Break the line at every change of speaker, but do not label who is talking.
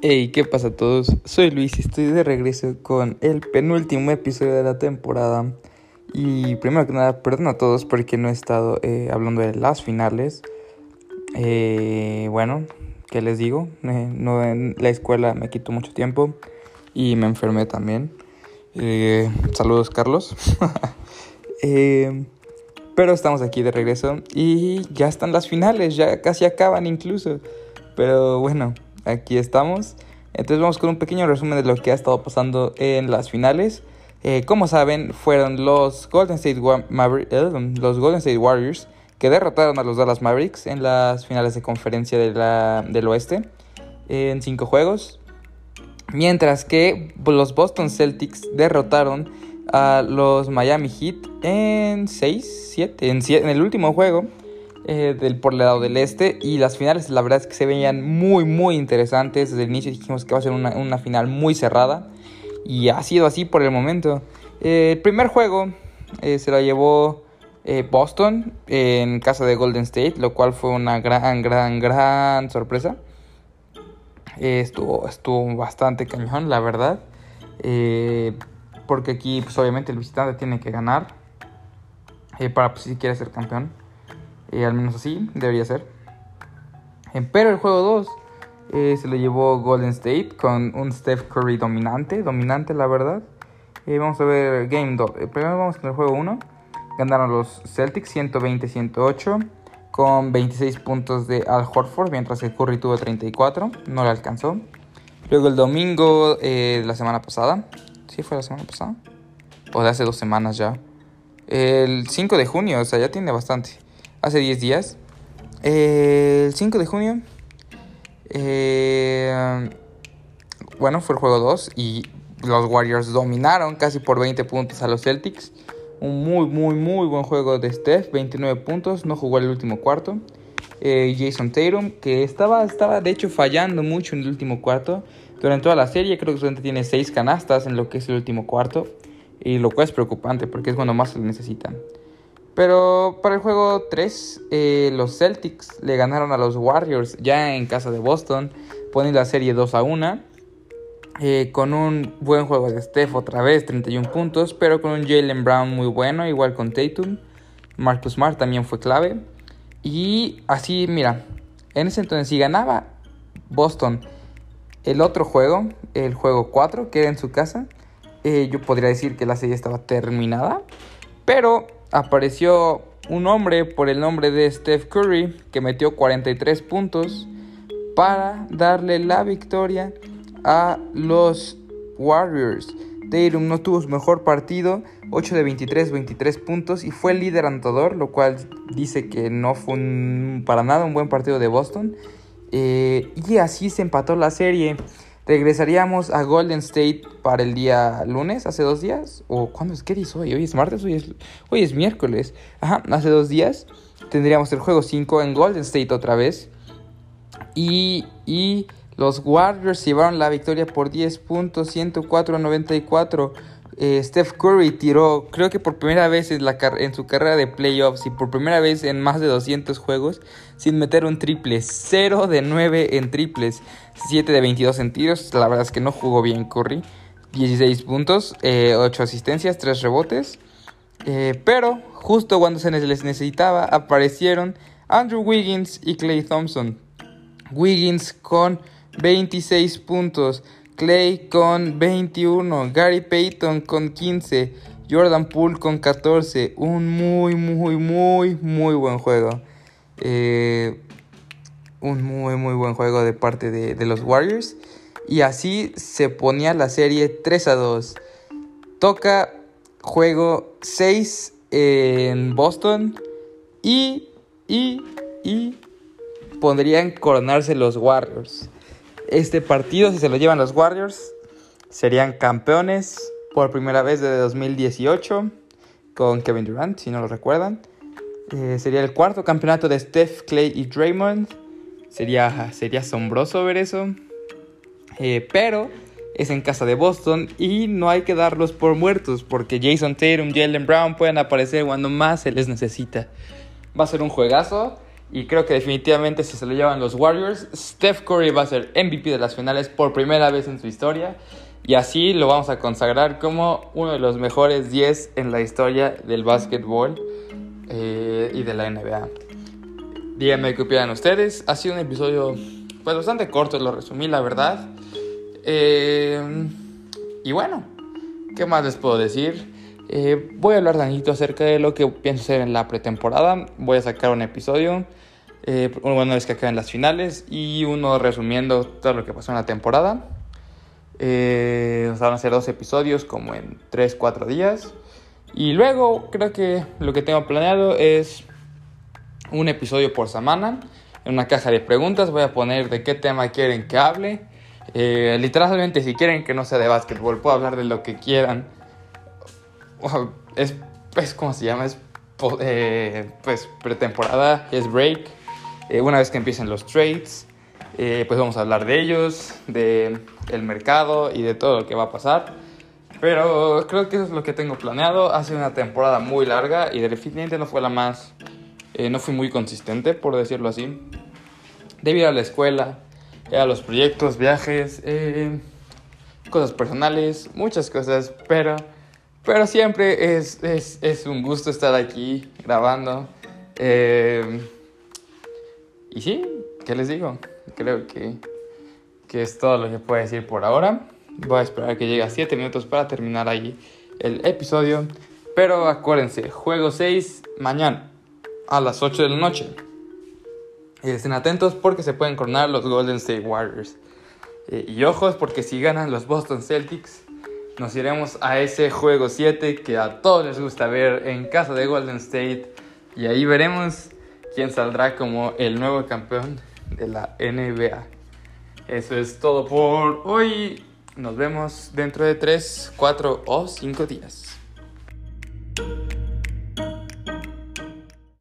Hey, ¿qué pasa a todos? Soy Luis y estoy de regreso con el penúltimo episodio de la temporada. Y primero que nada, perdón a todos porque no he estado eh, hablando de las finales. Eh, bueno, ¿qué les digo? Eh, no, en la escuela me quitó mucho tiempo y me enfermé también. saludos, Carlos. pero estamos aquí de regreso y ya están las finales, ya casi acaban incluso. Pero bueno, aquí estamos. Entonces vamos con un pequeño resumen de lo que ha estado pasando en las finales. Eh, como saben, fueron los Golden, State eh, los Golden State Warriors que derrotaron a los Dallas Mavericks en las finales de conferencia de la, del oeste en cinco juegos. Mientras que los Boston Celtics derrotaron a los Miami Heat en 6, 7, en, en el último juego eh, del, por el lado del este. Y las finales, la verdad es que se veían muy, muy interesantes. Desde el inicio dijimos que va a ser una, final muy cerrada. Y ha sido así por el momento. Eh, el primer juego eh, se lo llevó Boston en casa de Golden State, lo cual fue una gran, gran, gran sorpresa. estuvo, estuvo bastante cañón, la verdad. porque aquí, pues obviamente, el visitante tiene que ganar para pues, si quiere ser campeón. Eh, al menos así debería ser. Eh, pero el juego 2 eh, se lo llevó Golden State con un Steph Curry dominante, dominante la verdad. vamos a ver Game 2. primero vamos con el juego 1. Ganaron los Celtics 120-108 con 26 puntos de Al Horford, mientras que Curry tuvo 34, no le alcanzó. Luego el domingo de la semana pasada, ¿sí fue la semana pasada? O de hace dos semanas ya. El 5 de junio, o sea, ya tiene bastante hace 10 días. el 5 de junio, eh, bueno, fue el juego 2 y los Warriors dominaron casi por 20 puntos a los Celtics. Un muy, muy, muy buen juego de Steph, 29 puntos, no jugó el último cuarto. Eh, Jason Tatum, que estaba, estaba de hecho fallando mucho en el último cuarto. Durante toda la serie creo que solamente tiene 6 canastas en lo que es el último cuarto. Y lo cual es preocupante porque es cuando más se necesitan. Pero para el juego 3, eh, los Celtics le ganaron a los Warriors ya en casa de Boston, poniendo la serie 2 a 1. Eh, con un buen juego de Steph otra vez, 31 puntos, pero con un Jalen Brown muy bueno, igual con Tatum. Marcus Smart también fue clave. Y así, mira, en ese entonces si ganaba Boston el otro juego, el juego 4, que era en su casa, eh, yo podría decir que la serie estaba terminada. Pero apareció un hombre por el nombre de Steph Curry que metió 43 puntos para darle la victoria a los Warriors. Tatum no tuvo su mejor partido, 8 de 23, 23 puntos y fue el líder anotador, lo cual dice que no fue para nada un buen partido de Boston. Eh, y así se empató la serie. Regresaríamos a Golden State para el día lunes, hace dos días. ¿O cuándo es? ¿Qué día hoy? Hoy es martes, hoy es, hoy es miércoles. Ajá, hace dos días tendríamos el juego 5 en Golden State otra vez. Y, y los Warriors llevaron la victoria por 10 puntos, 104 a 94. Eh, Steph Curry tiró, creo que por primera vez en, su carrera de playoffs y por primera vez en más de 200 juegos sin meter un triple. 0 de 9 en triples, 7 de 22 en tiros. La verdad es que no jugó bien Curry. 16 puntos, 8 eh, asistencias, 3 rebotes. Eh, pero justo cuando se les necesitaba aparecieron Andrew Wiggins y Clay Thompson. Wiggins con 26 puntos. Clay con 21, Gary Payton con 15, Jordan Poole con 14. Un muy, muy, muy, muy buen juego. Eh, un muy, muy buen juego de parte de, los Warriors. Y así se ponía la serie 3 a 2. Toca juego 6 en Boston. Y, y, y podrían coronarse los Warriors. Este partido, si se lo llevan los Warriors, serían campeones por primera vez desde 2018 con Kevin Durant, si no lo recuerdan. Eh, sería el cuarto campeonato de Steph, Clay y Draymond. Sería, sería asombroso ver eso. Eh, pero es en casa de Boston y no hay que darlos por muertos porque Jason Tatum, Jalen Brown pueden aparecer cuando más se les necesita. Va a ser un juegazo. Y creo que definitivamente si se lo llevan los Warriors, Steph Curry va a ser MVP de las finales por primera vez en su historia. Y así lo vamos a consagrar como uno de los mejores 10 en la historia del básquetbol eh, y de la NBA. Díganme qué opinan ustedes. Ha sido un episodio pues bastante corto, lo resumí, la verdad. Eh, y bueno, ¿qué más les puedo decir? Eh, voy a hablar tanito acerca de lo que pienso hacer en la pretemporada. Voy a sacar un episodio, eh, una vez que acaben las finales, y uno resumiendo todo lo que pasó en la temporada. Eh, van a ser dos episodios como en 3-4 días. Y luego creo que lo que tengo planeado es un episodio por semana. En una caja de preguntas voy a poner de qué tema quieren que hable. Eh, literalmente si quieren que no sea de básquetbol, puedo hablar de lo que quieran es, es como se llama, es eh, pues pretemporada, es break. Eh, una vez que empiecen los trades, eh, pues vamos a hablar de ellos, de el mercado y de todo lo que va a pasar. Pero creo que eso es lo que tengo planeado. Ha sido una temporada muy larga y definitivamente no fue la más, no fui muy consistente, por decirlo así. Debido a la escuela, a los proyectos, viajes, cosas personales, muchas cosas, pero pero siempre es, es, es un gusto estar aquí grabando. Eh, y sí, ¿qué les digo? Creo que, que es todo lo que puedo decir por ahora. Voy a esperar que llegue a 7 minutos para terminar ahí el episodio. Pero acuérdense, juego 6 mañana a las 8 de la noche. Y estén atentos porque se pueden coronar los Golden State Warriors. Eh, y ojos porque si ganan los Boston Celtics nos iremos a ese juego 7 que a todos les gusta ver en casa de Golden State. Y ahí veremos quién saldrá como el nuevo campeón de la NBA. Eso es todo por hoy. Nos vemos dentro de 3, 4 o 5 días.